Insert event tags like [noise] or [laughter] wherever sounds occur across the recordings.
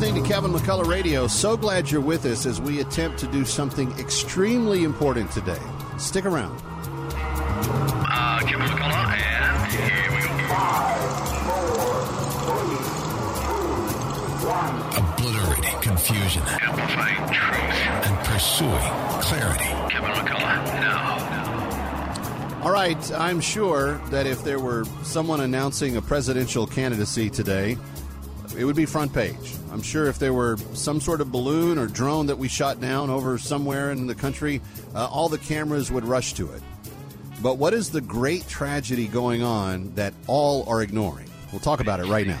listening to Kevin McCullough Radio. So glad you're with us as we attempt to do something extremely important today. Stick around. Uh, Kevin McCullough, and here we go. Five, four, three, two, one Obliterating confusion Amplifying truth. and pursuing clarity. Kevin McCullough, now. All right, I'm sure that if there were someone announcing a presidential candidacy today, it would be front page. I'm sure if there were some sort of balloon or drone that we shot down over somewhere in the country, uh, all the cameras would rush to it. But what is the great tragedy going on that all are ignoring? We'll talk about it right now.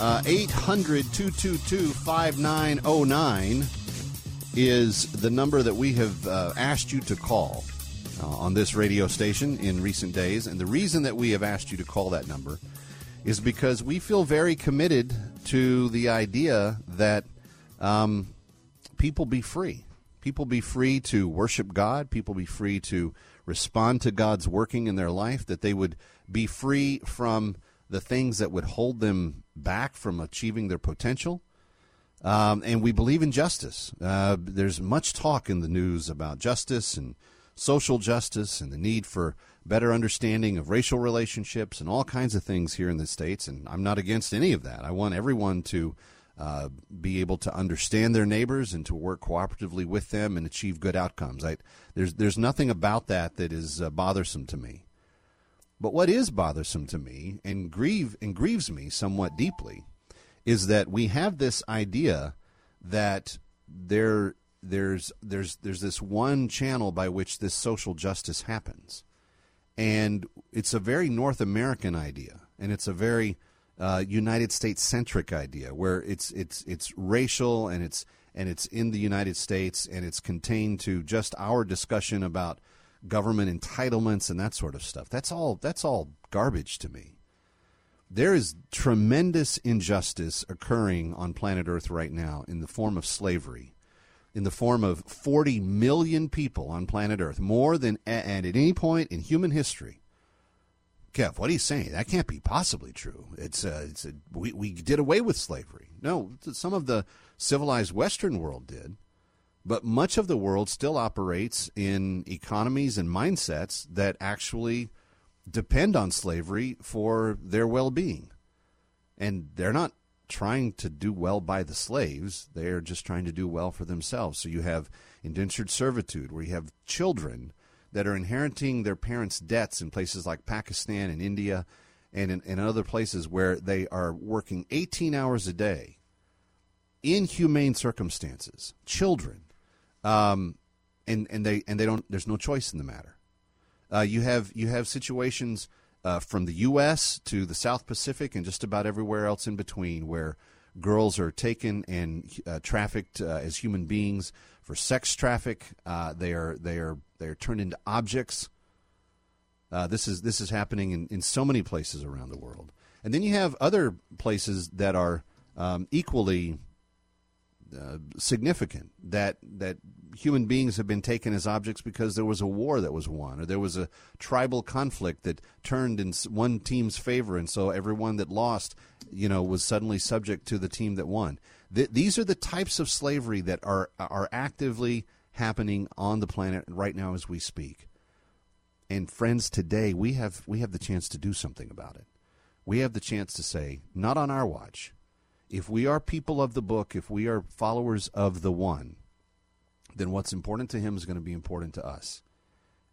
Uh, 800 222 5909 is the number that we have uh, asked you to call uh, on this radio station in recent days. And the reason that we have asked you to call that number is because we feel very committed to the idea that um, people be free. People be free to worship God. People be free to respond to God's working in their life. That they would be free from the things that would hold them back from achieving their potential. Um, and we believe in justice. Uh, there's much talk in the news about justice and social justice and the need for better understanding of racial relationships and all kinds of things here in the States. And I'm not against any of that. I want everyone to uh, be able to understand their neighbors and to work cooperatively with them and achieve good outcomes. I, there's, there's nothing about that that is uh, bothersome to me. But what is bothersome to me and grieve and grieves me somewhat deeply is that we have this idea that there there's there's there's this one channel by which this social justice happens, and it's a very North American idea, and it's a very uh, United States centric idea where it's it's it's racial and it's and it's in the United States and it's contained to just our discussion about government entitlements and that sort of stuff. That's all that's all garbage to me there is tremendous injustice occurring on planet Earth right now in the form of slavery, in the form of 40 million people on planet Earth, more than and at any point in human history. Kev, what are you saying? That can't be possibly true. It's a, it's a, we, we did away with slavery. No, some of the civilized Western world did, but much of the world still operates in economies and mindsets that actually depend on slavery for their well being. And they're not trying to do well by the slaves, they're just trying to do well for themselves. So you have indentured servitude, where you have children that are inheriting their parents' debts in places like Pakistan and India and in, other places where they are working 18 hours a day in humane circumstances. Children. Um, and, and they and they don't there's no choice in the matter. Uh, you have you have situations uh, from the U.S. to the South Pacific and just about everywhere else in between where girls are taken and uh, trafficked uh, as human beings for sex traffic. Uh, they are they are they are turned into objects. Uh, this is this is happening in, in so many places around the world, and then you have other places that are um, equally Uh, significant that that human beings have been taken as objects because there was a war that was won, or there was a tribal conflict that turned in one team's favor, and so everyone that lost, you know, was suddenly subject to the team that won. Th- these are the types of slavery that are are actively happening on the planet right now as we speak. And friends, today we have we have the chance to do something about it. We have the chance to say, not on our watch. If we are people of the book, if we are followers of the one, then what's important to him is going to be important to us.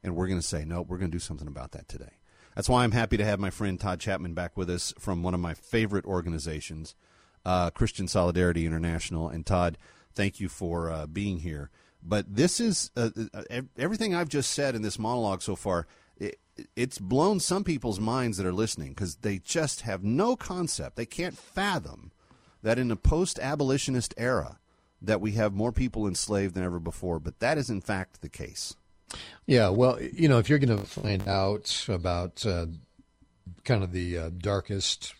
And we're going to say, no, we're going to do something about that today. That's why I'm happy to have my friend Todd Chapman back with us from one of my favorite organizations, uh, Christian Solidarity International. And Todd, thank you for uh, being here. But this is uh, everything I've just said in this monologue so far. It, it's blown some people's minds that are listening because they just have no concept. They can't fathom that in a post abolitionist era, that we have more people enslaved than ever before, but that is in fact the case. Yeah, well, you know, if you're going to find out about uh, kind of the uh, darkest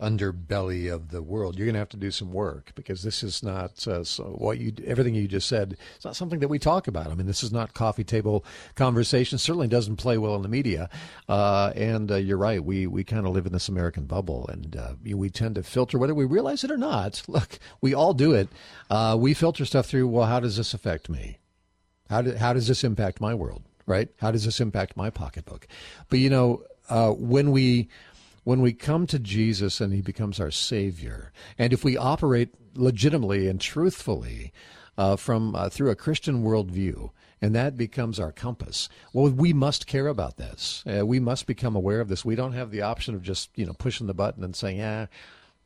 underbelly of the world, you're going to have to do some work because this is not uh, so what you everything you just said. It's not something that we talk about. I mean, this is not coffee table conversation. Certainly doesn't play well in the media. Uh, and uh, you're right. We we kind of live in this American bubble, and uh, we tend to filter whether we realize it or not. [laughs] Look, we all do it. Uh, we filter stuff through. Well, how does this affect me? How do, how does this impact my world? Right? How does this impact my pocketbook? But you know, uh, when we when we come to Jesus and he becomes our Savior, and if we operate legitimately and truthfully uh, from uh, through a Christian worldview, and that becomes our compass. Well, we must care about this. Uh, we must become aware of this. We don't have the option of just you know pushing the button and saying, "Yeah,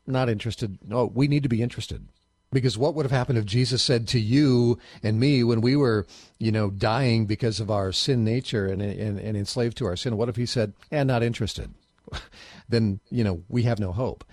not interested." No, we need to be interested. Because what would have happened if Jesus said to you and me when we were, you know, dying because of our sin nature and, and, and enslaved to our sin? What if he said, "And not interested"? [laughs] then you know we have no hope.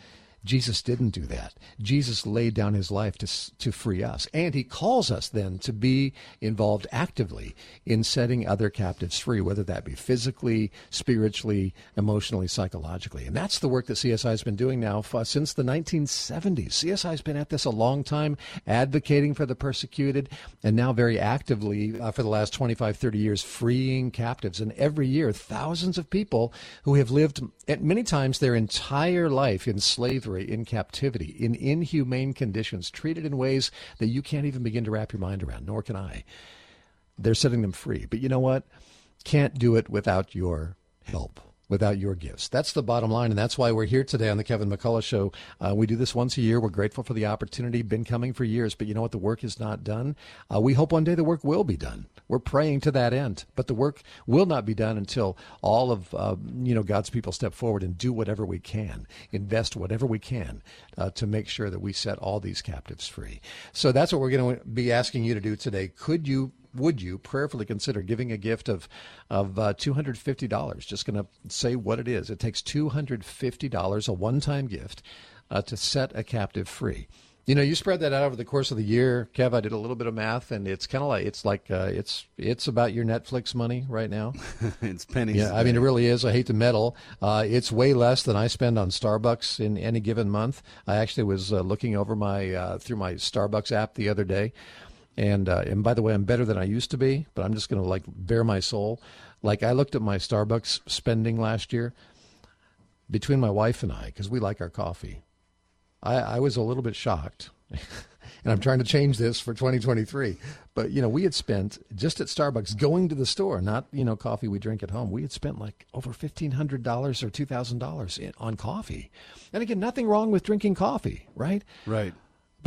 Jesus didn't do that. Jesus laid down his life to, to free us. And he calls us then to be involved actively in setting other captives free, whether that be physically, spiritually, emotionally, psychologically. And that's the work that CSI has been doing now for, since the 1970s. CSI has been at this a long time, advocating for the persecuted, and now very actively uh, for the last 25, 30 years, freeing captives. And every year, thousands of people who have lived at many times their entire life in slavery in captivity, in inhumane conditions, treated in ways that you can't even begin to wrap your mind around, nor can I. They're setting them free. But you know what? Can't do it without your help without your gifts. That's the bottom line, and that's why we're here today on the Kevin McCullough Show. Uh, we do this once a year. We're grateful for the opportunity. Been coming for years, but you know what? The work is not done. Uh, we hope one day the work will be done. We're praying to that end, but the work will not be done until all of uh, you know God's people step forward and do whatever we can, invest whatever we can uh, to make sure that we set all these captives free. So that's what we're going to be asking you to do today. Could you would you prayerfully consider giving a gift of of uh, two hundred fifty dollars? Just going to say what it is. It takes two hundred fifty dollars, a one time gift, uh, to set a captive free. You know, you spread that out over the course of the year, Kev. I did a little bit of math, and it's kind of like it's like uh, it's it's about your Netflix money right now. [laughs] it's pennies. Yeah, I mean it really is. I hate to meddle. Uh, it's way less than I spend on Starbucks in any given month. I actually was uh, looking over my uh, through my Starbucks app the other day, and uh, and by the way, I'm better than I used to be. But I'm just going to like bare my soul. Like I looked at my Starbucks spending last year between my wife and I because we like our coffee. I, I was a little bit shocked. [laughs] and I'm trying to change this for 2023. But you know, we had spent just at Starbucks going to the store, not you know coffee we drink at home. We had spent like over fifteen hundred dollars or two thousand dollars on coffee. And again, nothing wrong with drinking coffee, right? Right.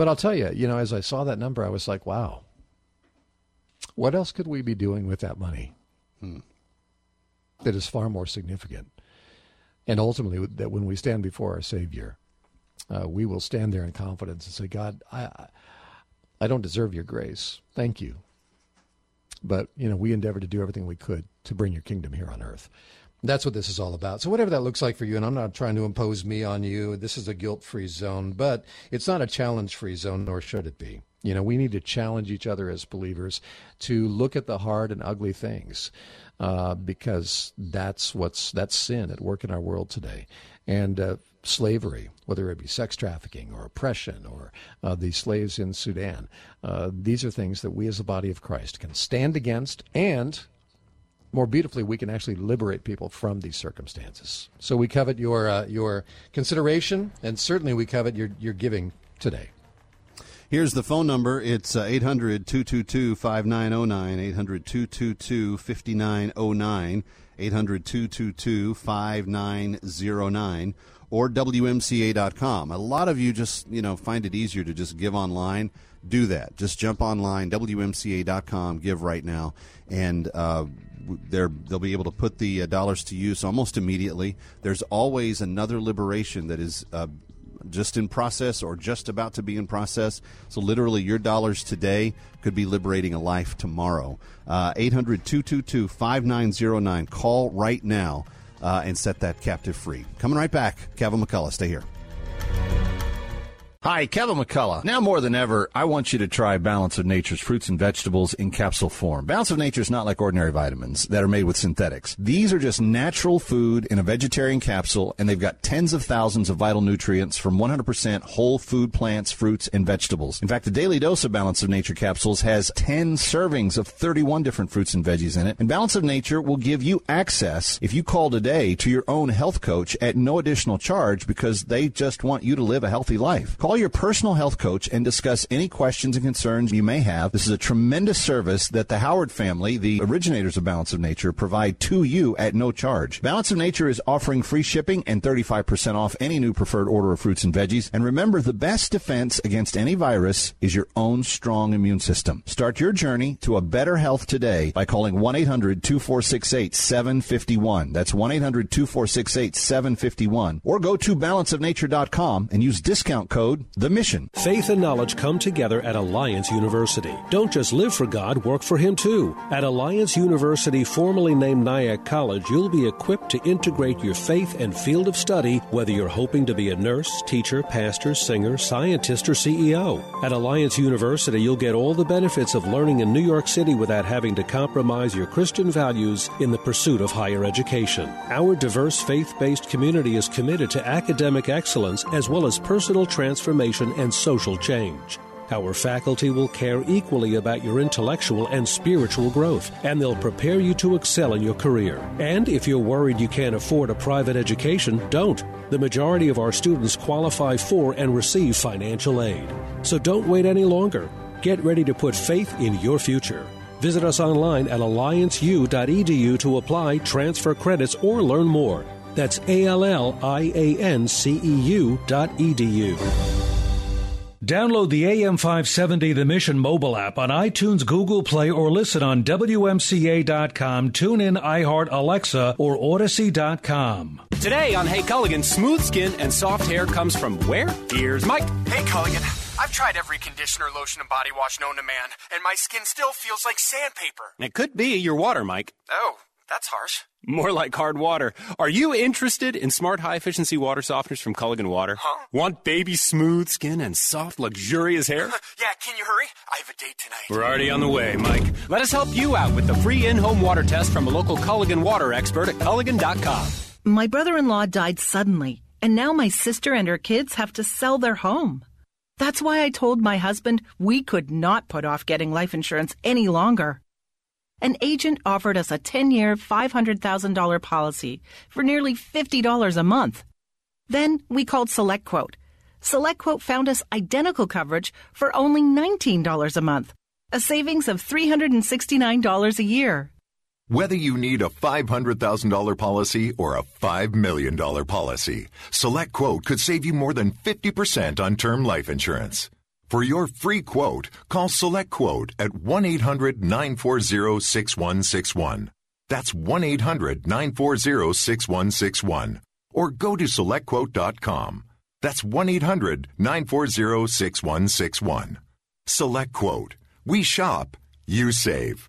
But I'll tell you, you know, as I saw that number, I was like, wow. What else could we be doing with that money Hmm. that is far more significant? And ultimately, that when we stand before our Savior, uh, we will stand there in confidence and say, God, I, I- I don't deserve your grace. Thank you. But, you know, we endeavor to do everything we could to bring your kingdom here on earth. That's what this is all about. So, whatever that looks like for you, and I'm not trying to impose me on you, this is a guilt free zone, but it's not a challenge free zone, nor should it be. You know, we need to challenge each other as believers to look at the hard and ugly things uh, because that's what's that's sin at work in our world today. And uh, slavery, whether it be sex trafficking or oppression or uh, the slaves in Sudan, uh, these are things that we as a body of Christ can stand against and more beautifully, we can actually liberate people from these circumstances. So we covet your uh, your consideration, and certainly we covet your your giving today. Here's the phone number. It's uh, 800 222 5909. 800 222 5909. 800 222 5909. Or WMCA.com. A lot of you just, you know, find it easier to just give online. Do that. Just jump online, WMCA.com, give right now. And, uh, they're, they'll be able to put the uh, dollars to use almost immediately. There's always another liberation that is uh, just in process or just about to be in process. So, literally, your dollars today could be liberating a life tomorrow. 800 222 5909. Call right now uh, and set that captive free. Coming right back. Kevin McCullough, stay here. Hi, Kevin McCullough. Now more than ever, I want you to try Balance of Nature's fruits and vegetables in capsule form. Balance of Nature is not like ordinary vitamins that are made with synthetics. These are just natural food in a vegetarian capsule, and they've got tens of thousands of vital nutrients from 100% whole food plants, fruits, and vegetables. In fact, the daily dose of Balance of Nature capsules has 10 servings of 31 different fruits and veggies in it. And Balance of Nature will give you access, if you call today, to your own health coach at no additional charge because they just want you to live a healthy life. Call your personal health coach and discuss any questions and concerns you may have. This is a tremendous service that the Howard family, the originators of Balance of Nature, provide to you at no charge. Balance of Nature is offering free shipping and 35% off any new preferred order of fruits and veggies. And remember, the best defense against any virus is your own strong immune system. Start your journey to a better health today by calling 1-800-2468-751. That's 1-800-2468-751. Or go to balanceofnature.com and use discount code THE MISSION. Faith and knowledge come together at Alliance University. Don't just live for God, work for Him too. At Alliance University, formerly named Nyack College, you'll be equipped to integrate your faith and field of study, whether you're hoping to be a nurse, teacher, pastor, singer, scientist, or CEO. At Alliance University, you'll get all the benefits of learning in New York City without having to compromise your Christian values in the pursuit of higher education. Our diverse faith based community is committed to academic excellence as well as personal transformation and social change. Our faculty will care equally about your intellectual and spiritual growth, and they'll prepare you to excel in your career. And if you're worried you can't afford a private education, don't. The majority of our students qualify for and receive financial aid. So don't wait any longer. Get ready to put faith in your future. Visit us online at allianceu.edu to apply, transfer credits, or learn more. That's A L L I A N C E U dot edu. Download the AM570 The Mission mobile app on iTunes, Google Play, or listen on WMCA.com, TuneIn, iHeart, Alexa, or Audacy.com. Today on Hey Culligan, smooth skin and soft hair comes from where? Here's Mike. Hey Culligan, I've tried every conditioner, lotion, and body wash known to man, and my skin still feels like sandpaper. It could be your water, Mike. Oh, that's harsh. More like hard water. Are you interested in smart high efficiency water softeners from Culligan Water? Huh? Want baby smooth skin and soft, luxurious hair? [laughs] yeah, can you hurry? I have a date tonight. We're already on the way, Mike. Let us help you out with the free in home water test from a local Culligan water expert at Culligan.com. My brother in law died suddenly, and now my sister and her kids have to sell their home. That's why I told my husband we could not put off getting life insurance any longer an agent offered us a 10 year, $500,000 policy for nearly $50 a month. Then we called SelectQuote. SelectQuote found us identical coverage for only $19 a month, a savings of $369 a year. Whether you need a $500,000 policy or a $5 million policy, SelectQuote could save you more than 50% on term life insurance. For your free quote, call Select Quote at 1 800 940 6161. That's 1 800 940 6161. Or go to SelectQuote.com. That's 1 800 940 6161. Select Quote. We shop, you save.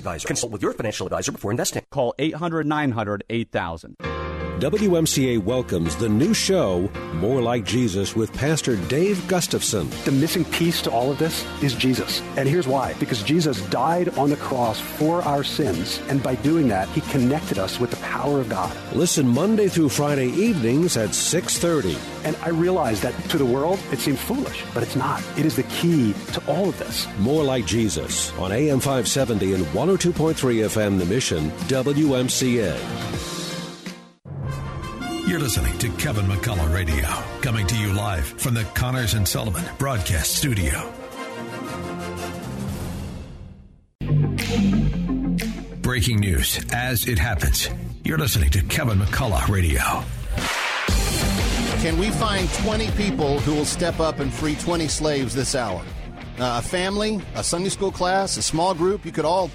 advisor. Consult with your financial advisor before investing. Call 800 900 8000. WMCA welcomes the new show, More Like Jesus, with Pastor Dave Gustafson. The missing piece to all of this is Jesus. And here's why because Jesus died on the cross for our sins. And by doing that, he connected us with the power of God. Listen Monday through Friday evenings at 6:30. And I realize that to the world it seems foolish, but it's not. It is the key to all of this. More like Jesus on AM 570 and 102.3 FM The Mission, WMCA. You're listening to Kevin McCullough Radio, coming to you live from the Connors and Sullivan Broadcast Studio. Breaking news as it happens. You're listening to Kevin McCullough Radio. Can we find 20 people who will step up and free 20 slaves this hour? Uh, a family, a Sunday school class, a small group, you could all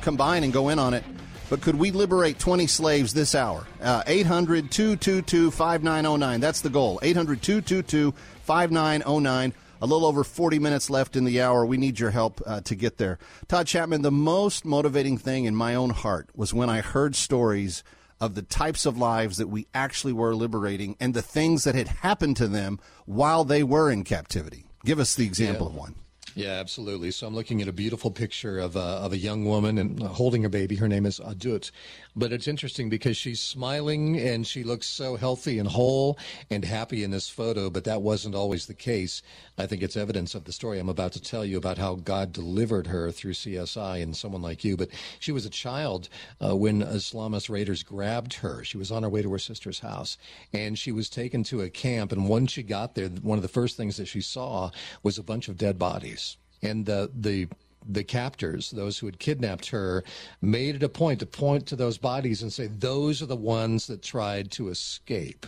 combine and go in on it. But could we liberate 20 slaves this hour? Uh, 800 222 5909. That's the goal. 800 222 5909. A little over 40 minutes left in the hour. We need your help uh, to get there. Todd Chapman, the most motivating thing in my own heart was when I heard stories of the types of lives that we actually were liberating and the things that had happened to them while they were in captivity. Give us the example Yeah. of one. Yeah, absolutely. So I'm looking at a beautiful picture of a, of a young woman and uh, holding her baby. Her name is Adut. But it's interesting because she's smiling and she looks so healthy and whole and happy in this photo, but that wasn't always the case. I think it's evidence of the story I'm about to tell you about how God delivered her through CSI and someone like you. But she was a child uh, when Islamist raiders grabbed her. She was on her way to her sister's house and she was taken to a camp. And once she got there, one of the first things that she saw was a bunch of dead bodies and the the the captors, those who had kidnapped her, made it a point to point to those bodies and say, "Those are the ones that tried to escape."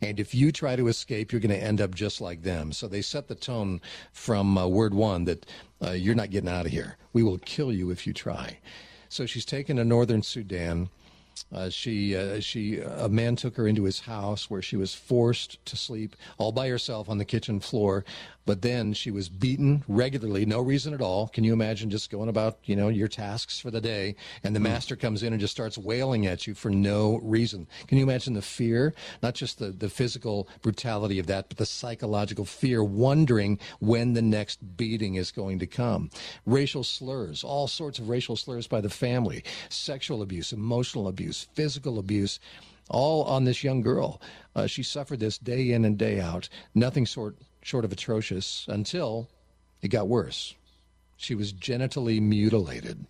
And if you try to escape, you're going to end up just like them. So they set the tone from uh, word one that uh, you're not getting out of here. We will kill you if you try. So she's taken to northern Sudan. Uh, she uh, she a man took her into his house where she was forced to sleep all by herself on the kitchen floor. But then she was beaten regularly, no reason at all. Can you imagine just going about you know your tasks for the day, and the master comes in and just starts wailing at you for no reason? Can you imagine the fear, not just the the physical brutality of that, but the psychological fear, wondering when the next beating is going to come? Racial slurs, all sorts of racial slurs by the family, sexual abuse, emotional abuse, physical abuse all on this young girl. Uh, she suffered this day in and day out, nothing short short of atrocious until it got worse. She was genitally mutilated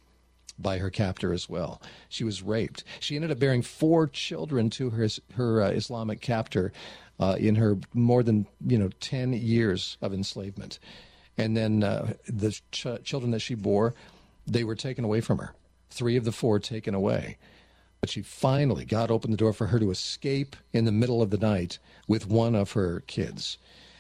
by her captor as well. She was raped. She ended up bearing four children to her her uh, Islamic captor uh, in her more than you know ten years of enslavement, and then uh, the ch- children that she bore, they were taken away from her. Three of the four taken away. But she finally got open the door for her to escape in the middle of the night with one of her kids.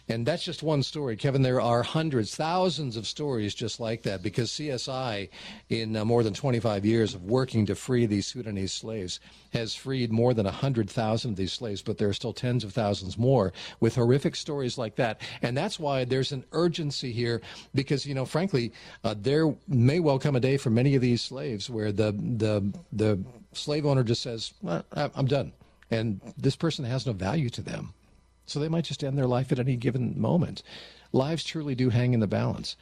And that's just one story, Kevin. There are hundreds, thousands of stories just like that because CSI, in uh, more than 25 years of working to free these Sudanese slaves, has freed more than 100,000 of these slaves, but there are still tens of thousands more with horrific stories like that. And that's why there's an urgency here because, you know, frankly, uh, there may well come a day for many of these slaves where the, the, the slave owner just says, well, I'm done. And this person has no value to them. So they might just end their life at any given moment. Lives truly do hang in the balance.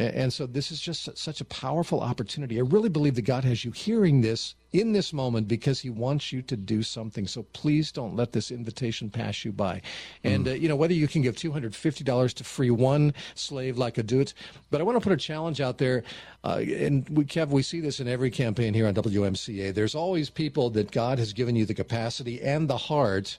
And so this is just such a powerful opportunity. I really believe that God has you hearing this in this moment because he wants you to do something. So please don't let this invitation pass you by. And, uh, you know, whether you can give $250 to free one slave like Adut, but I want to put a challenge out there. Uh, and we, Kev, we see this in every campaign here on WMCA. There's always people that God has given you the capacity and the heart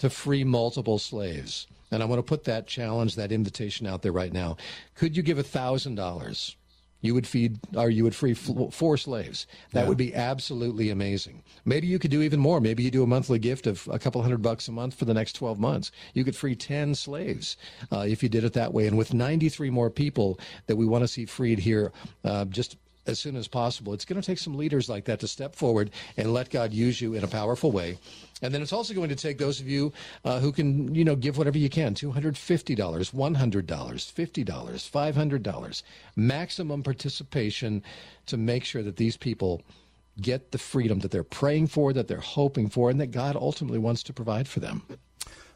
to free multiple slaves. And I want to put that challenge, that invitation out there right now. Could you give a thousand dollars? You would feed, or you would free four slaves. That would be absolutely amazing. Maybe you could do even more. Maybe you do a monthly gift of a couple hundred bucks a month for the next 12 months. You could free 10 slaves uh, if you did it that way. And with 93 more people that we want to see freed here, uh, just as soon as possible. It's going to take some leaders like that to step forward and let God use you in a powerful way. And then it's also going to take those of you uh, who can, you know, give whatever you can $250, $100, $50, $500, maximum participation to make sure that these people get the freedom that they're praying for, that they're hoping for, and that God ultimately wants to provide for them.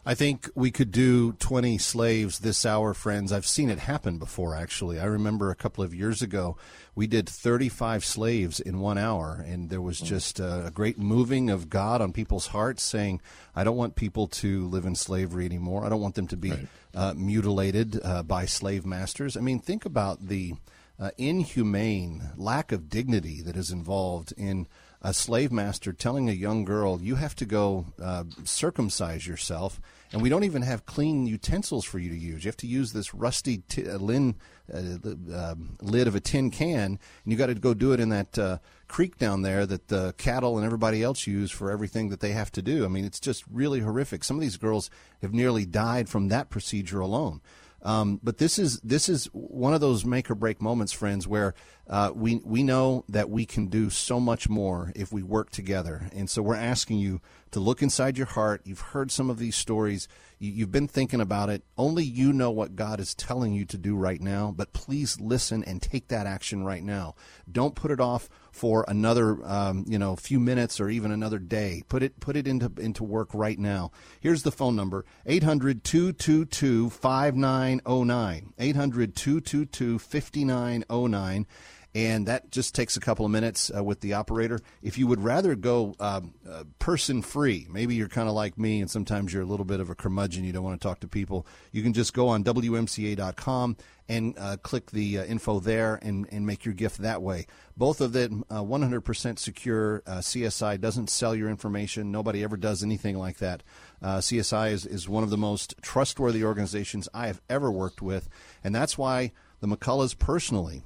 I think we could do 20 slaves this hour, friends. I've seen it happen before, actually. I remember a couple of years ago, we did 35 slaves in one hour, and there was just a, great moving of God on people's hearts saying, I don't want people to live in slavery anymore. I don't want them to be uh, mutilated uh, by slave masters. I mean, think about the uh, inhumane lack of dignity that is involved in a slave master telling a young girl, you have to go uh, circumcise yourself, and we don't even have clean utensils for you to use. You have to use this rusty t- uh, lin, uh, uh, lid of a tin can, and you got to go do it in that uh, creek down there that the cattle and everybody else use for everything that they have to do. I mean, it's just really horrific. Some of these girls have nearly died from that procedure alone. Um, but this is this is one of those make or break moments, friends, where uh, we we know that we can do so much more if we work together. And so we're asking you to look inside your heart. You've heard some of these stories. You, you've been thinking about it. Only you know what God is telling you to do right now. But please listen and take that action right now. Don't put it off for another um, you know few minutes or even another day. Put it put it into into work right now. Here's the phone number 800-222-5909. 800-222-5909 and that just takes a couple of minutes uh, with the operator. If you would rather go um, uh, person free, maybe you're kind of like me and sometimes you're a little bit of a curmudgeon, you don't want to talk to people, you can just go on WMCA.com and uh, click the uh, info there and, and make your gift that way. Both of them 100% secure. Uh, CSI doesn't sell your information, nobody ever does anything like that. Uh, CSI is, is one of the most trustworthy organizations I have ever worked with, and that's why the McCulloughs personally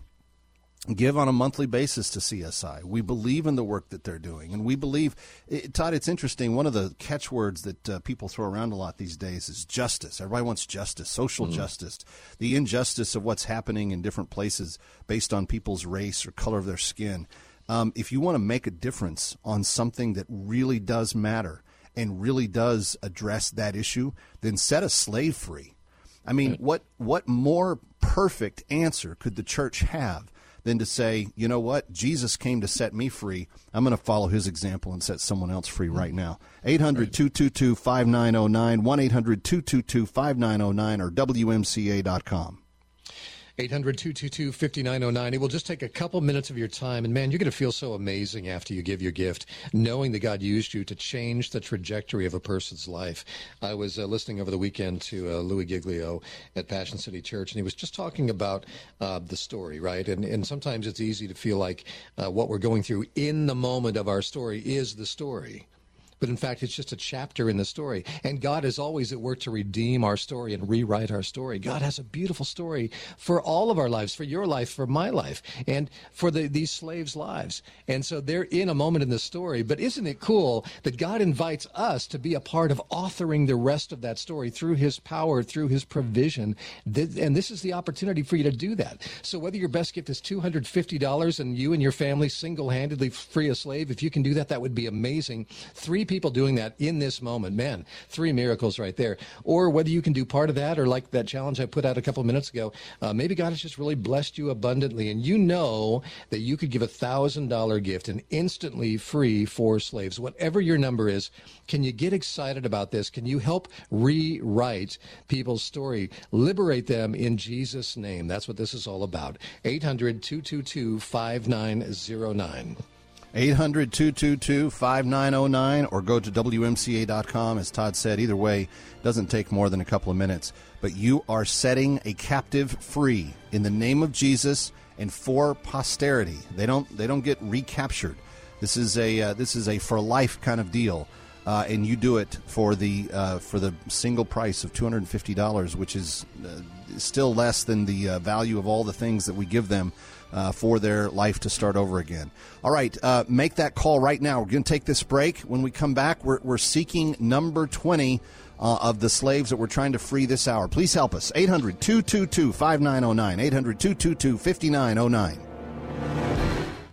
give on a monthly basis to CSI. We believe in the work that they're doing, and we believe. It, Todd, it's interesting. One of the catchwords that uh, people throw around a lot these days is justice. Everybody wants justice, social mm. justice, the injustice of what's happening in different places based on people's race or color of their skin. Um, if you want to make a difference on something that really does matter and really does address that issue, then set a slave free. I mean, what what more perfect answer could the church have than to say, you know what, Jesus came to set me free. I'm going to follow his example and set someone else free right now. 800 222 5909, 1 800 222 5909, or WMCA.com. 800 222 5909. It will just take a couple minutes of your time. And man, you're going to feel so amazing after you give your gift, knowing that God used you to change the trajectory of a person's life. I was uh, listening over the weekend to uh, Louie Giglio at Passion City Church, and he was just talking about uh, the story, right? And, and sometimes it's easy to feel like uh, what we're going through in the moment of our story is the story but in fact, it's just a chapter in the story. And God is always at work to redeem our story and rewrite our story. God has a beautiful story for all of our lives, for your life, for my life, and for the, these slaves' lives. And so they're in a moment in the story. But isn't it cool that God invites us to be a part of authoring the rest of that story through His power, through His provision? And this is the opportunity for you to do that. So whether your best gift is $250 and you and your family single handedly free a slave, if you can do that, that would be amazing. Three people doing that in this moment. Man, three miracles right there. Or whether you can do part of that, or like that challenge I put out a couple minutes ago, uh, maybe God has just really blessed you abundantly, and you know that you could give a thousand dollar gift and instantly free four slaves. Whatever your number is, can you get excited about this? Can you help rewrite people's story, liberate them in Jesus' name? That's what this is all about. 800 222 5909. 800 222 5909 or go to WMCA.com. As Todd said, either way, doesn't take more than a couple of minutes. But you are setting a captive free in the name of Jesus and for posterity. They don't they don't get recaptured. This is a uh, this is a for life kind of deal. Uh, and you do it for the uh, for the single price of two hundred and fifty dollars, which is uh, still less than the uh, value of all the things that we give them uh, for their life to start over again. All right, uh, make that call right now. We're going to take this break. When we come back, we're, we're seeking number 20 uh, of the slaves that we're trying to free this hour. Please help us. 800 222 5909. 800 222 5909.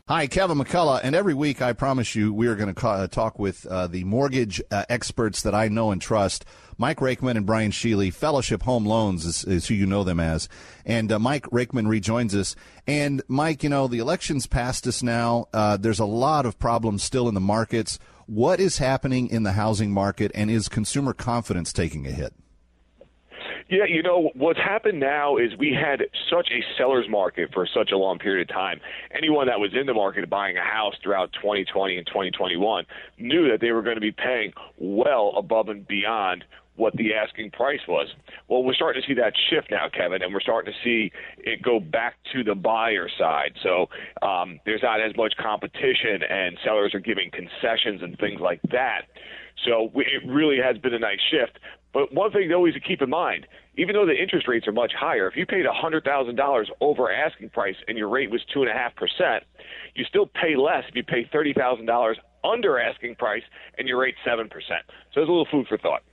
Hi, Kevin McCullough, and every week I promise you we are going to ca- talk with uh, the mortgage uh, experts that I know and trust. Mike Rakeman and Brian Sheely, Fellowship Home Loans is, is who you know them as. And uh, Mike Rakeman rejoins us. And Mike, you know, the election's past us now. Uh, there's a lot of problems still in the markets. What is happening in the housing market, and is consumer confidence taking a hit? Yeah, you know, what's happened now is we had such a seller's market for such a long period of time. Anyone that was in the market buying a house throughout 2020 and 2021 knew that they were going to be paying well above and beyond what the asking price was. Well, we're starting to see that shift now, Kevin, and we're starting to see it go back to the buyer side. So um, there's not as much competition, and sellers are giving concessions and things like that. So we, it really has been a nice shift. But one thing always to keep in mind, even though the interest rates are much higher, if you paid $100,000 over asking price and your rate was 2.5%, you still pay less if you pay $30,000 under asking price and your rate 7%. So there's a little food for thought.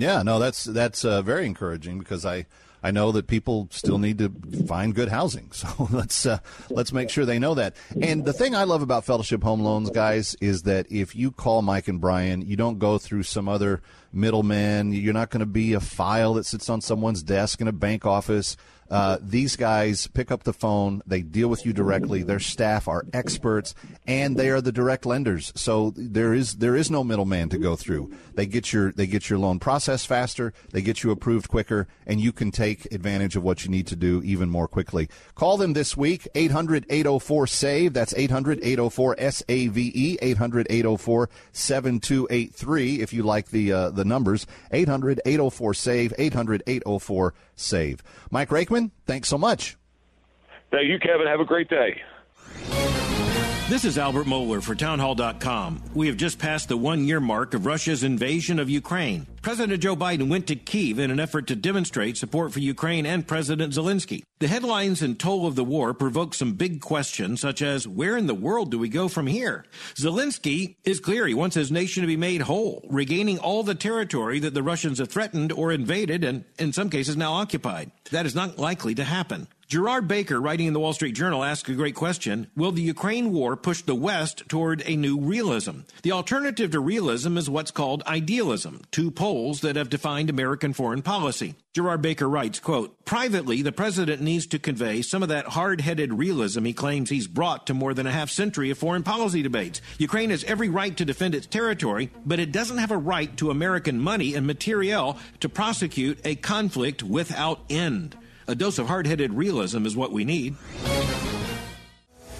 Yeah, no, that's that's uh, very encouraging because I I know that people still need to find good housing. [laughs] So let's uh, let's make sure they know that. And the thing I love about Fellowship Home Loans, guys, is that if you call Mike and Brian, you don't go through some other middleman. You're not going to be a file that sits on someone's desk in a bank office. Uh, these guys pick up the phone, they deal with you directly. Their staff are experts, and they are the direct lenders. So there is there is no middleman to go through. They get your they get your loan processed faster, they get you approved quicker, and you can take advantage of what you need to do even more quickly. Call them this week 800-804-SAVE. That's 800-804-SAVE. 800-804-7283 if you like the uh, the numbers. 800-804-SAVE. 800-804-SAVE. Mike Rakeman, thanks so much. Thank you, Kevin. Have a great day. This is Albert Mohler for Townhall.com. We have just passed the one year mark of Russia's invasion of Ukraine. President Joe Biden went to Kiev in an effort to demonstrate support for Ukraine and President Zelensky. The headlines and toll of the war provoke some big questions, such as where in the world do we go from here? Zelensky is clear he wants his nation to be made whole, regaining all the territory that the Russians have threatened or invaded and, in some cases, now occupied. That is not likely to happen. Gerard Baker, writing in the Wall Street Journal, asks a great question. Will the Ukraine war push the West toward a new realism? The alternative to realism is what's called idealism, two poles that have defined American foreign policy. Gerard Baker writes, quote, Privately, the president needs to convey some of that hard-headed realism he claims he's brought to more than a half century of foreign policy debates. Ukraine has every right to defend its territory, but it doesn't have a right to American money and materiel to prosecute a conflict without end. A dose of hard headed realism is what we need.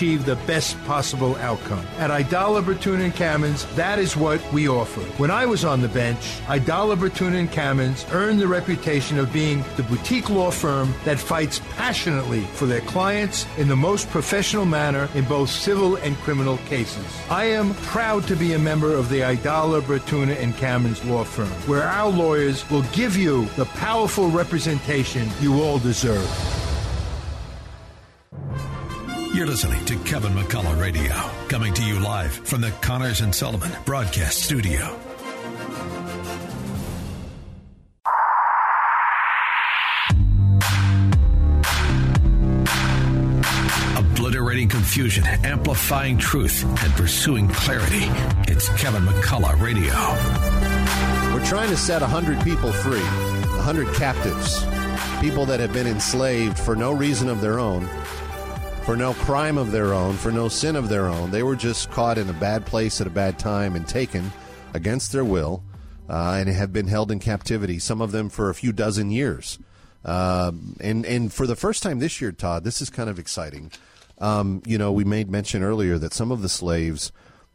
achieve the best possible outcome. At Aidala, Bertuna, and Kamins, that is what we offer. When I was on the bench, Aidala, Bertuna, and Kamins earned the reputation of being the boutique law firm that fights passionately for their clients in the most professional manner in both civil and criminal cases. I am proud to be a member of the Aidala, Bertuna, and Kamins law firm, where our lawyers will give you the powerful representation you all deserve. You're listening to Kevin McCullough Radio, coming to you live from the Connors and Sullivan Broadcast Studio. Obliterating confusion, amplifying truth, and pursuing clarity. It's Kevin McCullough Radio. We're trying to set 100 people free, 100 captives, people that have been enslaved for no reason of their own for no crime of their own, for no sin of their own. They were just caught in a bad place at a bad time and taken against their will uh, and have been held in captivity, some of them for a few dozen years. Uh, and, and for the first time this year, Todd, this is kind of exciting. Um, you know, we made mention earlier that some of the slaves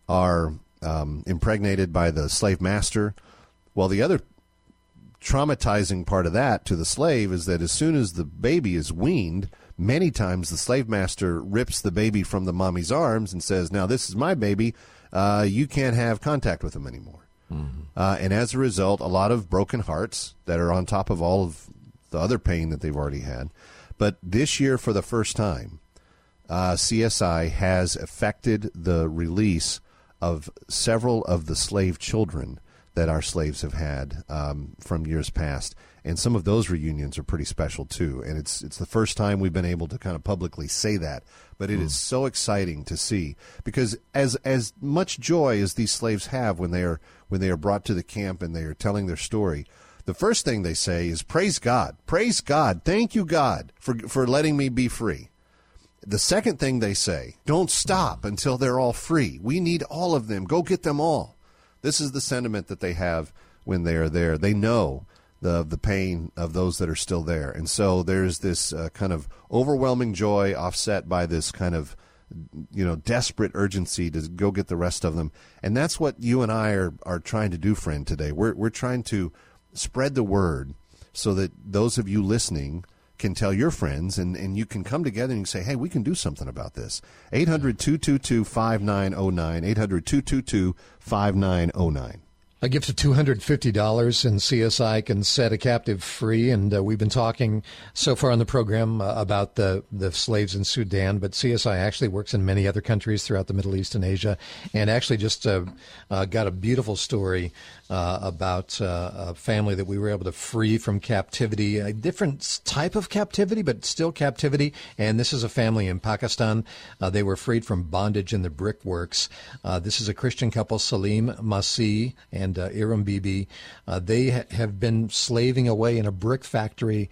are um, impregnated by the slave master. Well, the other traumatizing part of that to the slave is that as soon as the baby is weaned, many times the slave master rips the baby from the mommy's arms and says, "Now this is my baby. Uh, you can't have contact with him anymore." Uh, and as a result, a lot of broken hearts that are on top of all of the other pain that they've already had. But this year, for the first time, uh, CSI has affected the release of several of the slave children that our slaves have had um, from years past, and some of those reunions are pretty special too. And it's it's the first time we've been able to kind of publicly say that. But it is so exciting to see because as as much joy as these slaves have when they are when they are brought to the camp and they are telling their story. The first thing they say is praise God. Praise God. Thank you God for for letting me be free. The second thing they say, don't stop until they're all free. We need all of them. Go get them all. This is the sentiment that they have when they are there. They know the the pain of those that are still there, and so there's this uh, kind of overwhelming joy offset by this kind of you know desperate urgency to go get the rest of them, and that's what you and I are are trying to do, friend. Today, we're we're trying to spread the word so that those of you listening can tell your friends and, and you can come together and say, hey, we can do something about this. 800 222 5909. 800 222 5909. A gift of $250 and CSI can set a captive free. And uh, we've been talking so far on the program uh, about the, the slaves in Sudan, but CSI actually works in many other countries throughout the Middle East and Asia. And actually just uh, uh got a beautiful story uh, about uh, a family that we were able to free from captivity, a different type of captivity, but still captivity. And this is a family in Pakistan. Uh, they were freed from bondage in the brickworks. Uh, this is a Christian couple, Salim Masih and uh, Iram Bibi. Uh, they ha- have been slaving away in a brick factory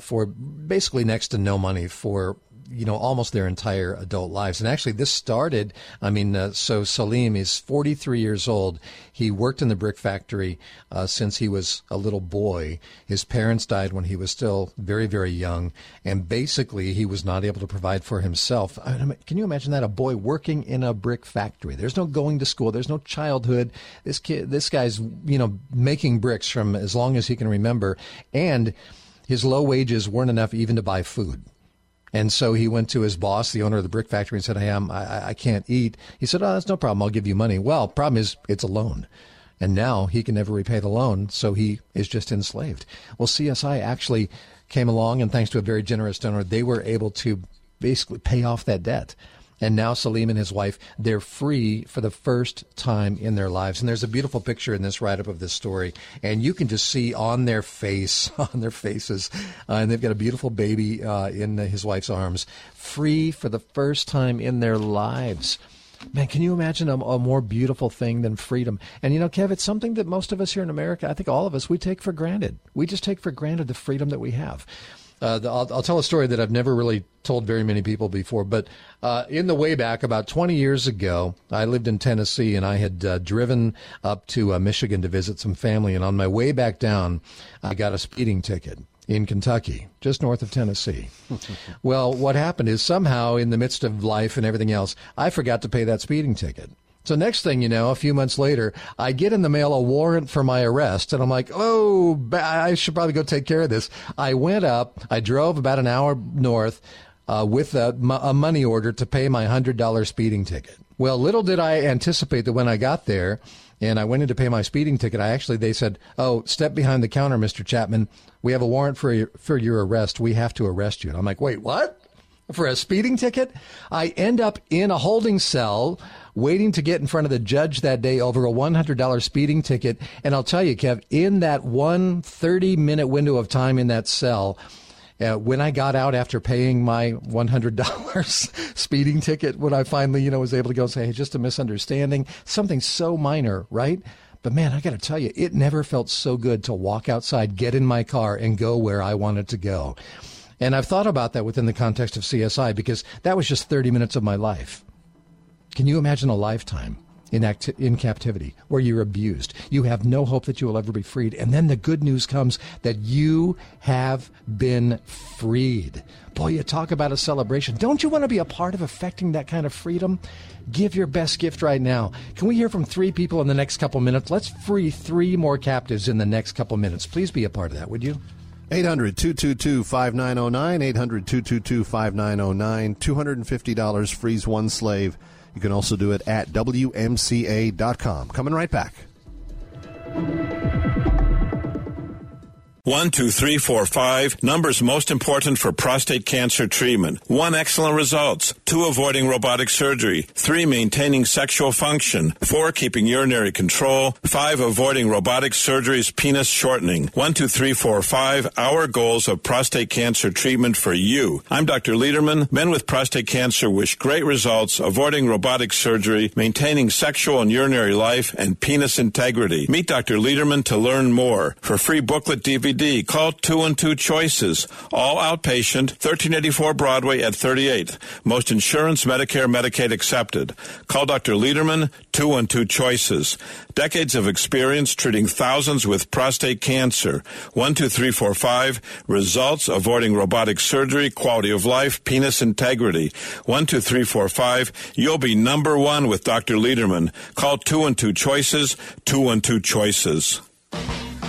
for basically next to no money for you know, almost their entire adult lives. And actually, this started, I mean, uh, so Salim is 43 years old. He worked in the brick factory uh, since he was a little boy. His parents died when he was still very, very young. And basically, he was not able to provide for himself. I mean, can you imagine that? A boy working in a brick factory. There's no going to school. There's no childhood. This kid, this guy's, you know, making bricks from as long as he can remember. And his low wages weren't enough even to buy food. And so he went to his boss, the owner of the brick factory, and said, "Hey, I'm, I, I can't eat." He said, "Oh, that's no problem. I'll give you money." Well, problem is, it's a loan. And now he can never repay the loan, so he is just enslaved. Well, CSI actually came along, and thanks to a very generous donor, they were able to basically pay off that debt. And now Salim and his wife, they're free for the first time in their lives. And there's a beautiful picture in this write up of this story. And you can just see on their face, [laughs] on their faces, uh, and they've got a beautiful baby uh, in his wife's arms, free for the first time in their lives. Man, can you imagine a, a, more beautiful thing than freedom? And you know, Kev, it's something that most of us here in America, I think all of us, we take for granted. We just take for granted the freedom that we have. Uh, the, I'll, I'll, tell a story that I've never really told very many people before, but uh, in the way back about 20 years ago, I lived in Tennessee and I had uh, driven up to uh, Michigan to visit some family. And on my way back down, I got a speeding ticket in Kentucky, just north of Tennessee. [laughs] well, what happened is somehow in the midst of life and everything else, I forgot to pay that speeding ticket. So next thing you know, a few months later, I get in the mail a warrant for my arrest, and I'm like, oh, I should probably go take care of this. I went up, I drove about an hour north uh, with a, a money order to pay my hundred dollar speeding ticket. Well, little did I anticipate that when I got there and I went in to pay my speeding ticket, I actually they said, "Oh, step behind the counter, Mr. Chapman. We have a warrant for your, for your arrest. We have to arrest you." And I'm like, "Wait, what?" For a speeding ticket? I end up in a holding cell waiting to get in front of the judge that day over a $100 speeding ticket. And I'll tell you, Kev, in that one 30 minute window of time in that cell, uh, when I got out after paying my $100 [laughs] speeding ticket, when I finally, you know, was able to go and say, hey, just a misunderstanding, something so minor, right? But man, I got to tell you, it never felt so good to walk outside, get in my car, and go where I wanted to go. And I've thought about that within the context of CSI because that was just 30 minutes of my life. Can you imagine a lifetime in, acti- in captivity where you're abused? You have no hope that you will ever be freed. And then the good news comes that you have been freed. Boy, you talk about a celebration. Don't you want to be a part of affecting that kind of freedom? Give your best gift right now. Can we hear from three people in the next couple minutes? Let's free three more captives in the next couple minutes. Please be a part of that, would you? 800 222 5909. 800 222 5909. $250 frees one slave. You can also do it at WMCA.com. Coming right back. One, two, three, four, five. Numbers most important for prostate cancer treatment. One, excellent results. Two, avoiding robotic surgery. Three, maintaining sexual function. Four, keeping urinary control. Five, avoiding robotic surgery's penis shortening. One, two, three, four, five. Our goals of prostate cancer treatment for you. I'm Dr. Lederman. Men with prostate cancer wish great results, avoiding robotic surgery, maintaining sexual and urinary life, and penis integrity. Meet Dr. Lederman to learn more. For free booklet DVD, call 212 Choices. All outpatient, 1384 Broadway at 38th. Most insurance, Medicare, Medicaid accepted. Call Dr. Lederman, 212 Choices. Decades of experience treating thousands with prostate cancer. 12345. Results avoiding robotic surgery, quality of life, penis integrity. 12345. You'll be number one with Dr. Lederman. Call 212 Choices, 212 Choices.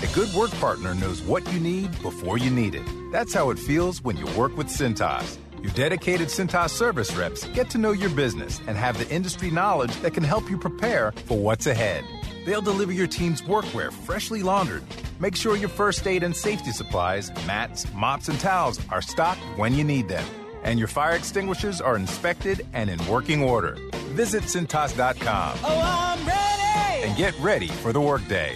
A good work partner knows what you need before you need it. That's how it feels when you work with Cintas. Your dedicated Cintas service reps get to know your business and have the industry knowledge that can help you prepare for what's ahead. They'll deliver your team's workwear freshly laundered. Make sure your first aid and safety supplies, mats, mops, and towels are stocked when you need them. And your fire extinguishers are inspected and in working order. Visit Cintas.com. Oh, I'm ready! And get ready for the workday.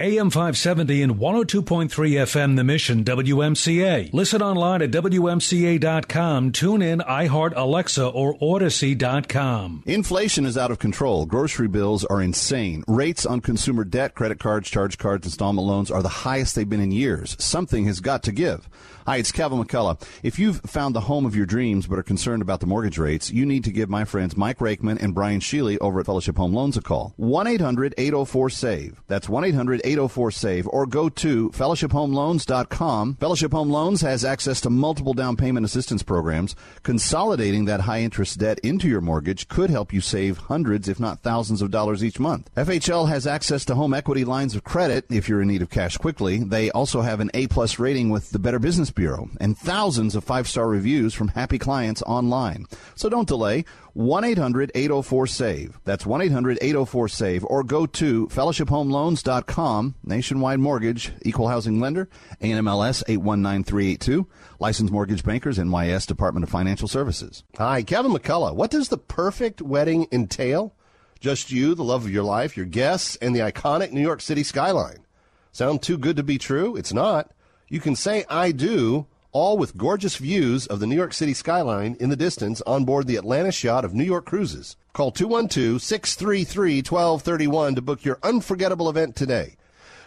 AM 570 and 102.3 FM The Mission WMCA. Listen online at WMCA.com. Tune in, iHeart, Alexa, or Audacy.com. Inflation is out of control. Grocery bills are insane. Rates on consumer debt, credit cards, charge cards, installment loans are the highest they've been in years. Something has got to give. Hi, it's Kevin McCullough. If you've found the home of your dreams but are concerned about the mortgage rates, you need to give my friends Mike Rakeman and Brian Sheely over at Fellowship Home Loans a call. 1-800-804-SAVE. That's 1-800-804-SAVE or go to fellowshiphomeloans.com. Fellowship Home Loans has access to multiple down payment assistance programs. Consolidating that high interest debt into your mortgage could help you save hundreds, if not thousands of dollars each month. FHL has access to home equity lines of credit if you're in need of cash quickly. They also have an A plus rating with the Better Business Bureau and thousands of five star reviews from happy clients online. So don't delay. 1 800 804 SAVE. That's 1 800 804 SAVE. Or go to fellowshiphomeloans.com. Nationwide mortgage, equal housing lender, ANMLS 819382. Licensed mortgage bankers, NYS Department of Financial Services. Hi, Kevin McCullough. What does the perfect wedding entail? Just you, the love of your life, your guests, and the iconic New York City skyline. Sound too good to be true? It's not. You can say I do, all with gorgeous views of the New York City skyline in the distance on board the Atlantis yacht of New York Cruises. Call 212-633-1231 to book your unforgettable event today.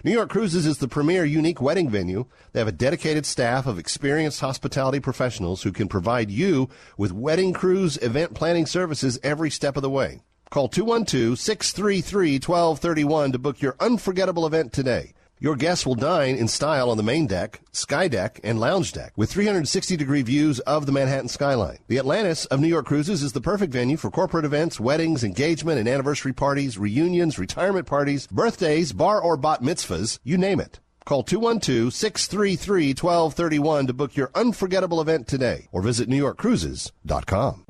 New York Cruises is the premier unique wedding venue. They have a dedicated staff of experienced hospitality professionals who can provide you with wedding cruise event planning services every step of the way. Call 212-633-1231 to book your unforgettable event today. Your guests will dine in style on the main deck, sky deck, and lounge deck with 360 degree views of the Manhattan skyline. The Atlantis of New York Cruises is the perfect venue for corporate events, weddings, engagement and anniversary parties, reunions, retirement parties, birthdays, bar or bat mitzvahs, you name it. Call 212-633-1231 to book your unforgettable event today or visit newyorkcruises.com.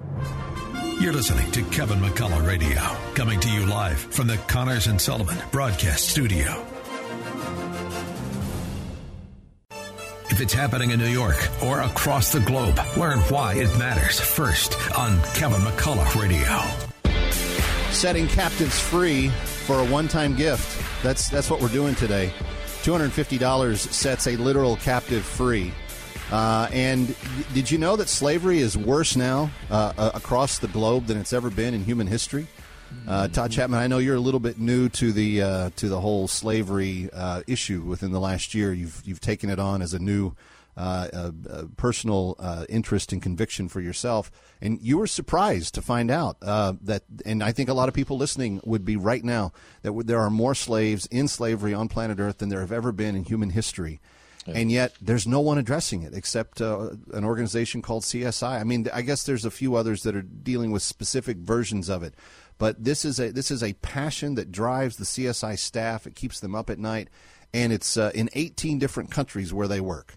You're listening to Kevin McCullough Radio, coming to you live from the Connors and Sullivan Broadcast Studio. If it's happening in New York or across the globe, learn why it matters first on Kevin McCullough Radio. Setting captives free for a one-time gift. That's that's what we're doing today. Two hundred fifty dollars sets a literal captive free. Uh, and did you know that slavery is worse now uh, uh, across the globe than it's ever been in human history? Uh, Todd Chapman, I know you're a little bit new to the uh, to the whole slavery uh, issue within the last year. You've you've taken it on as a new uh, uh, uh, personal interest and conviction for yourself, and you were surprised to find out that. And I think a lot of people listening would be right now that there are more slaves in slavery on planet Earth than there have ever been in human history. And yet, there's no one addressing it except uh, an organization called CSI. I mean, I guess there's a few others that are dealing with specific versions of it, but this is a this is a passion that drives the CSI staff. It keeps them up at night, and it's uh, in 18 different countries where they work.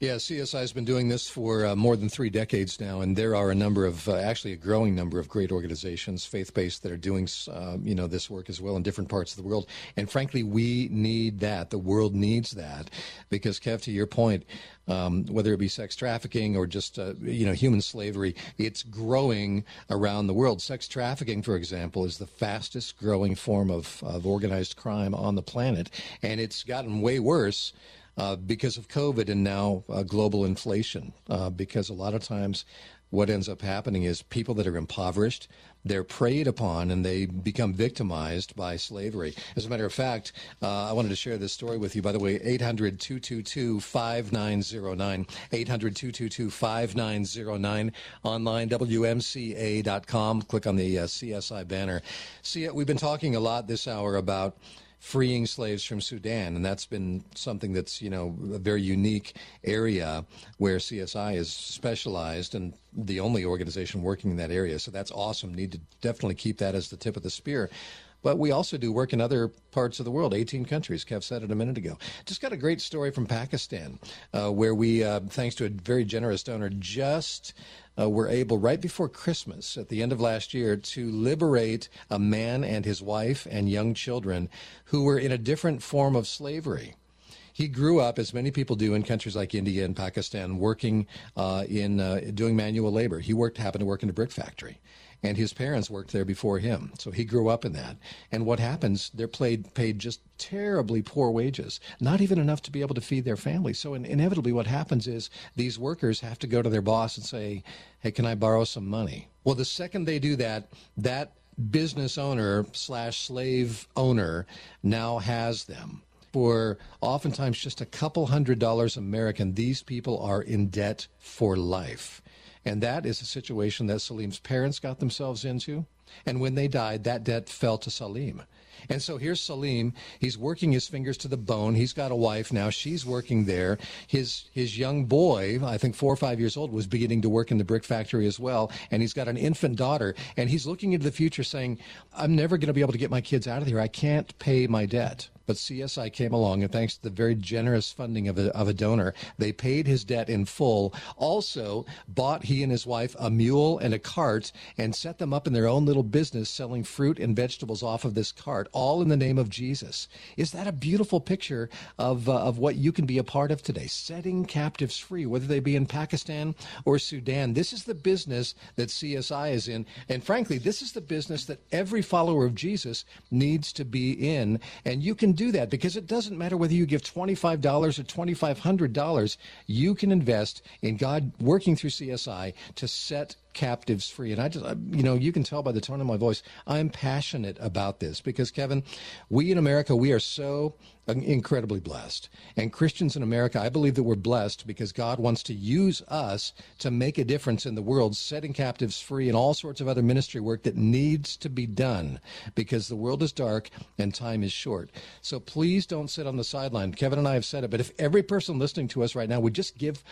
Yeah, CSI has been doing this for uh, more than three decades now, and there are a number of, uh, actually, a growing number of great organizations, faith-based, that are doing, uh, you know, this work as well in different parts of the world. And frankly, we need that. The world needs that because, Kev, to your point, um, whether it be sex trafficking or just, uh, you know, human slavery, it's growing around the world. Sex trafficking, for example, is the fastest growing form of, of organized crime on the planet, and it's gotten way worse uh, because of COVID and now uh, global inflation. Uh, because a lot of times, what ends up happening is people that are impoverished, they're preyed upon and they become victimized by slavery. As a matter of fact, uh, I wanted to share this story with you. By the way, 800 222 5909. 800 222 5909. Online, WMCA.com. Click on the uh, CSI banner. See, we've been talking a lot this hour about freeing slaves from Sudan, and that's been something that's you know a very unique area where CSI is specialized and the only organization working in that area. So that's awesome. Need to definitely keep that as the tip of the spear. But we also do work in other parts of the world, 18 countries. Kev said it a minute ago. Just got a great story from Pakistan, uh, where we, uh, thanks to a very generous donor, just uh, were able, right before Christmas at the end of last year, to liberate a man and his wife and young children who were in a different form of slavery. He grew up, as many people do in countries like India and Pakistan, working uh, in uh, doing manual labor. He worked, happened to work in a brick factory and his parents worked there before him. So he grew up in that. And what happens, they're paid, paid just terribly poor wages, not even enough to be able to feed their family. So in, inevitably, what happens is these workers have to go to their boss and say, Hey, can I borrow some money? Well, the second they do that, that business owner slash slave owner now has them for oftentimes just a couple hundred dollars American, these people are in debt for life. And that is a situation that Salim's parents got themselves into. And when they died, that debt fell to Salim. And so here's Salim. He's working his fingers to the bone. He's got a wife now. She's working there. His his young boy, I think four or five years old, was beginning to work in the brick factory as well. And he's got an infant daughter. And he's looking into the future, saying, "I'm never going to be able to get my kids out of here. I can't pay my debt." But CSI came along, and thanks to the very generous funding of a, of a donor, they paid his debt in full. Also, bought he and his wife a mule and a cart and set them up in their own little business selling fruit and vegetables off of this cart, all in the name of Jesus. Is that a beautiful picture of, uh, of what you can be a part of today? Setting captives free, whether they be in Pakistan or Sudan. This is the business that CSI is in. And frankly, this is the business that every follower of Jesus needs to be in. And you can do that because it doesn't matter whether you give $25 or $2,500. You can invest in God working through CSI to set captives free. And I just, uh, you know, you can tell by the tone of my voice, I'm passionate about this because, Kevin, we in America, we are so incredibly blessed. And Christians in America, I believe that we're blessed because God wants to use us to make a difference in the world, setting captives free and all sorts of other ministry work that needs to be done because the world is dark and time is short. So please don't sit on the sideline. Kevin and I have said it, but if every person listening to us right now would just give,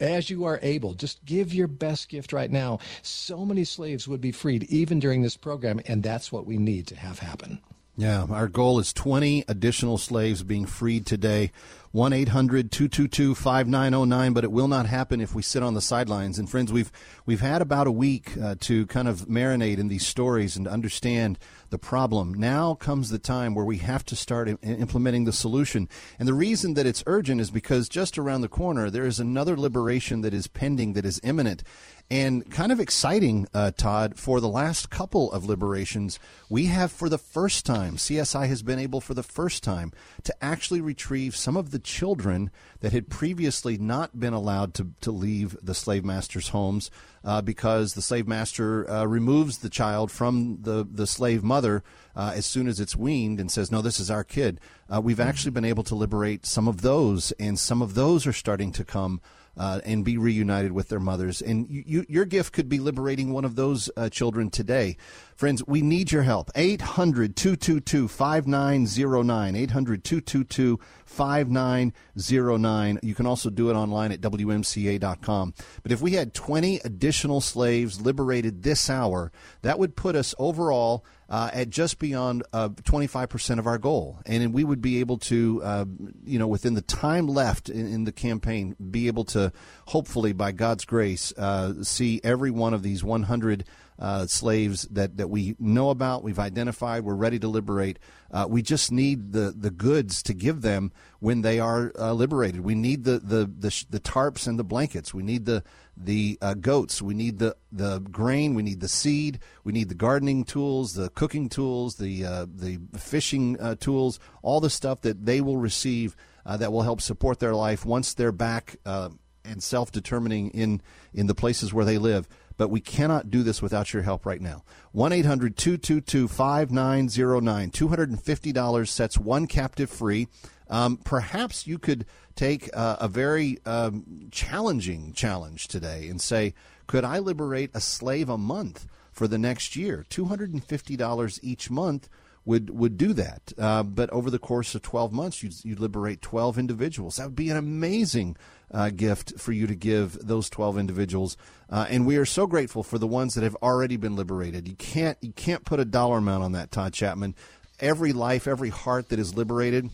as you are able, just give your best gift right now, so many slaves would be freed even during this program, and that's what we need to have happen. Yeah, our goal is 20 additional slaves being freed today. 1 800 222 5909, but it will not happen if we sit on the sidelines. And friends, we've, we've had about a week uh, to kind of marinate in these stories and understand the problem. Now comes the time where we have to start I- implementing the solution. And the reason that it's urgent is because just around the corner, there is another liberation that is pending, that is imminent. And kind of exciting, uh, Todd, for the last couple of liberations, we have for the first time, CSI has been able for the first time to actually retrieve some of the children that had previously not been allowed to, to leave the slave master's homes uh, because the slave master uh, removes the child from the, the slave mother uh, as soon as it's weaned and says, No, this is our kid. Uh, we've actually been able to liberate some of those, and some of those are starting to come uh, and be reunited with their mothers. And you, you, your gift could be liberating one of those uh, children today. Friends, we need your help. 800 222 5909. 800 222 5909. You can also do it online at WMCA.com. But if we had 20 additional slaves liberated this hour, that would put us overall uh, at just beyond uh, 25% of our goal. And we would be able to, uh, you know, within the time left in, in, the campaign, be able to hopefully, by God's grace, uh, see every one of these 100 uh, slaves that, that we know about, we've identified, we're ready to liberate. Uh, we just need the, the goods to give them when they are uh, liberated. We need the, the, the, the, tarps and the blankets. We need the, the uh, goats. We need the, the grain. We need the seed. We need the gardening tools, the cooking tools, the, uh, the fishing uh, tools, all the stuff that they will receive that will help support their life once they're back and self determining in, in the places where they live but we cannot do this without your help right now. 1 800 222 5909. $250 sets one captive free. Um, perhaps you could take uh, a very um, challenging challenge today and say, could I liberate a slave a month for the next year? $250 each month would would do that. Uh, but over the course of 12 months, you'd, you'd liberate 12 individuals. That would be an amazing uh, gift for you to give those 12 individuals. Uh, and we are so grateful for the ones that have already been liberated. You can't you can't put a dollar amount on that, Todd Chapman. Every life, every heart that is liberated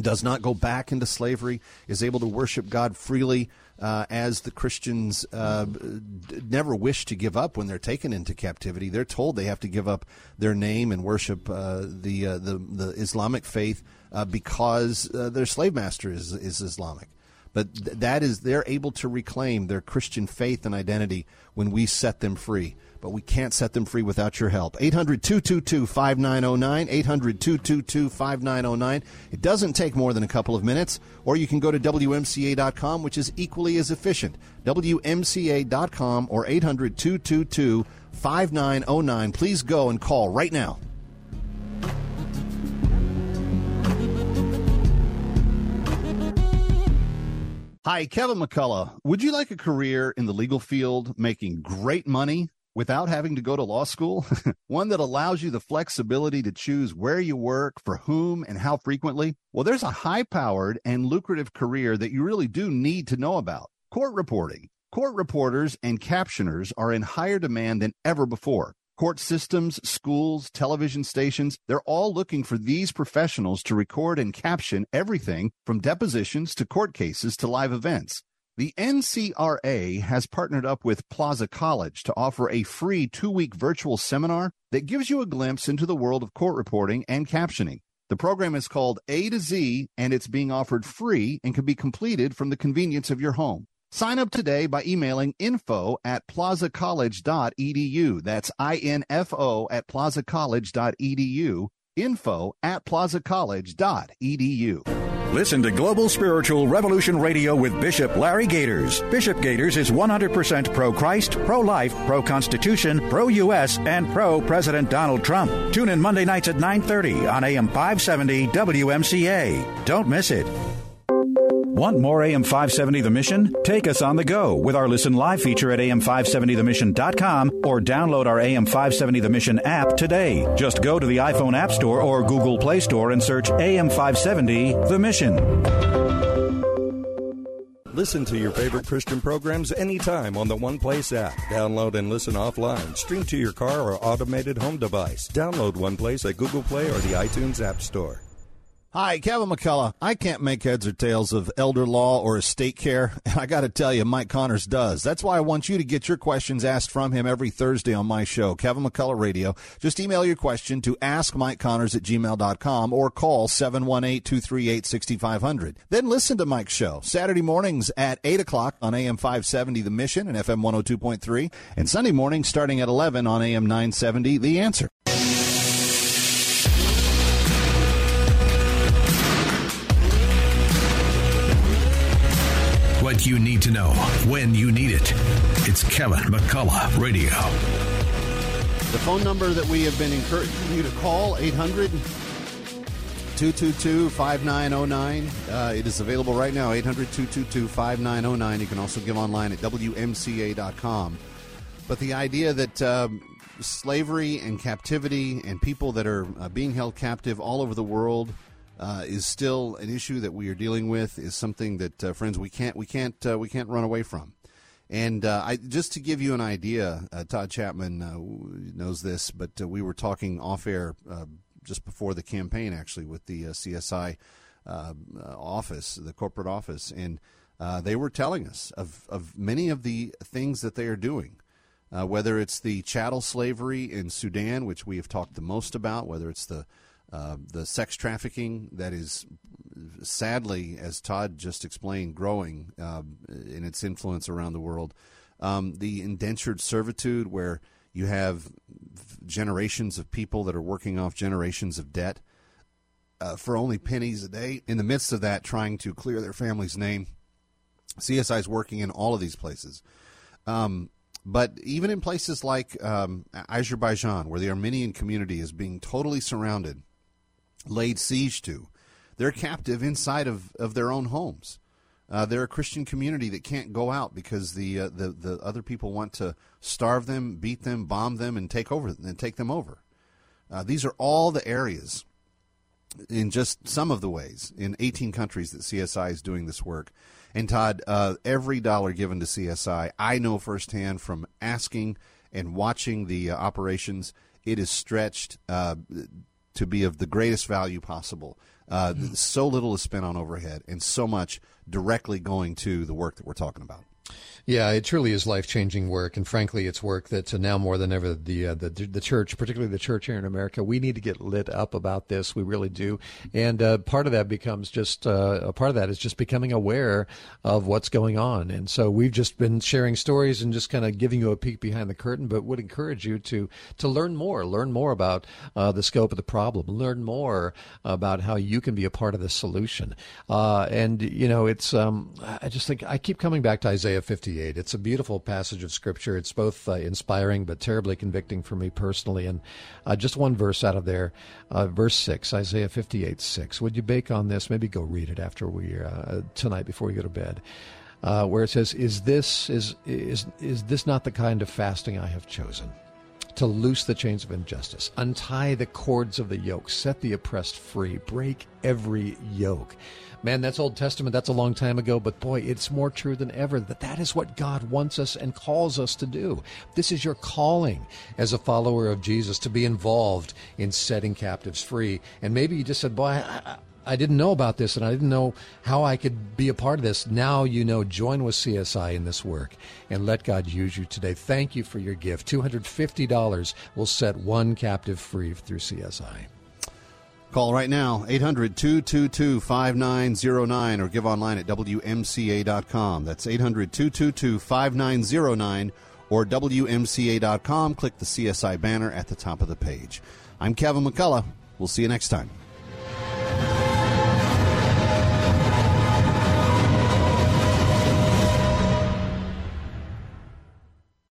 does not go back into slavery, is able to worship God freely, uh, as the Christians uh, never wish to give up when they're taken into captivity. They're told they have to give up their name and worship uh, the, uh, the, the Islamic faith uh, because uh, their slave master is is Islamic. But th- that is, they're able to reclaim their Christian faith and identity when we set them free. But we can't set them free without your help. 800 222 5909. 800 222 5909. It doesn't take more than a couple of minutes, or you can go to WMCA.com, which is equally as efficient. WMCA.com or 800 222 5909. Please go and call right now. Hi, Kevin McCullough. Would you like a career in the legal field making great money without having to go to law school? [laughs] One that allows you the flexibility to choose where you work, for whom, and how frequently? Well, there's a high powered and lucrative career that you really do need to know about court reporting. Court reporters and captioners are in higher demand than ever before. Court systems, schools, television stations, they're all looking for these professionals to record and caption everything from depositions to court cases to live events. The NCRA has partnered up with Plaza College to offer a free two week virtual seminar that gives you a glimpse into the world of court reporting and captioning. The program is called A to Z and it's being offered free and can be completed from the convenience of your home. Sign up today by emailing info at plazacollege.edu. That's I-N-F-O at plazacollege.edu. Info at plazacollege.edu. Listen to Global Spiritual Revolution Radio with Bishop Larry Gaiters. Bishop Gaiters is 100% pro Christ, pro life, pro Constitution, pro U.S., and pro President Donald Trump. Tune in Monday nights at 9:30 on AM 570 WMCA. Don't miss it. Want more AM 570 The Mission? Take us on the go with our Listen Live feature at AM570TheMission.com or download our AM 570 The Mission app today. Just go to the iPhone App Store or Google Play Store and search AM 570 The Mission. Listen to your favorite Christian programs anytime on the One Place app. Download and listen offline. Stream to your car or automated home device. Download One Place at Google Play or the iTunes App Store. Hi, Kevin McCullough. I can't make heads or tails of elder law or estate care, and [laughs] I got to tell you, Mike Connors does. That's why I want you to get your questions asked from him every Thursday on my show, Kevin McCullough Radio. Just email your question to askmikeconnors at gmail.com or call 718-238-6500. Then listen to Mike's show Saturday mornings at 8 o'clock on AM 570 The Mission and FM 102.3, and Sunday mornings starting at 11 on AM 970 The Answer. You need to know when you need it. It's Kevin McCullough Radio. The phone number that we have been encouraging you to call, 800 222 5909. Uh, It is available right now, 800 222 5909. You can also give online at WMCA.com. But the idea that um, slavery and captivity and people that are uh, being held captive all over the world uh, is still an issue that we are dealing with is something that uh, friends we can't we can't uh, we can't run away from. And uh, I, just to give you an idea, uh, Todd Chapman uh, knows this, but we were talking off air just before the campaign, actually, with the CSI office, the corporate office, and they were telling us of, of many of the things that they are doing. Whether it's the chattel slavery in Sudan, which we have talked the most about, whether it's the uh, the sex trafficking that is sadly, as Todd just explained, growing uh, in its influence around the world. Um, the indentured servitude, where you have generations of people that are working off generations of debt uh, for only pennies a day. In the midst of that, trying to clear their family's name. CSI is working in all of these places. Um, but even in places like um, Azerbaijan, where the Armenian community is being totally surrounded, laid siege to, they're captive inside of, of their own homes. Uh, they're a Christian community that can't go out because the, uh, the the other people want to starve them, beat them, bomb them, and take over and take them over. Uh, these are all the areas, in just some of the ways, in 18 countries that CSI is doing this work. And Todd, uh, every dollar given to CSI, I know firsthand from asking and watching the uh, operations, it is stretched uh, to be of the greatest value possible. Uh, so little is spent on overhead, and so much directly going to the work that we're talking about. Yeah, it truly is life changing work, and frankly, it's work that now more than ever the, uh, the the church, particularly the church here in America, we need to get lit up about this. We really do, and uh, part of that becomes just uh, a part of that is just becoming aware of what's going on. And so we've just been sharing stories and just kind of giving you a peek behind the curtain, but would encourage you to to learn more, learn more about uh, the scope of the problem, learn more about how you can be a part of the solution. Uh, and you know, it's um, I just think I keep coming back to Isaiah 50. It's a beautiful passage of scripture. It's both uh, inspiring but terribly convicting for me personally. And uh, just one verse out of there, uh, verse six, Isaiah 58, six. Would you bake on this? Maybe go read it after we uh, tonight before you go to bed. Uh, where it says, "Is this is is is this not the kind of fasting I have chosen?" to loose the chains of injustice, untie the cords of the yoke, set the oppressed free, break every yoke. Man, that's Old Testament. That's a long time ago, but boy, it's more true than ever that that is what God wants us and calls us to do. This is your calling as a follower of Jesus to be involved in setting captives free. And maybe you just said, boy, I, I didn't know about this and I didn't know how I could be a part of this. Now you know, join with CSI in this work and let God use you today. Thank you for your gift. $250 will set one captive free through CSI. Call right now, 800 222 5909, or give online at WMCA.com. That's 800 222 5909 or WMCA.com. Click the CSI banner at the top of the page. I'm Kevin McCullough. We'll see you next time.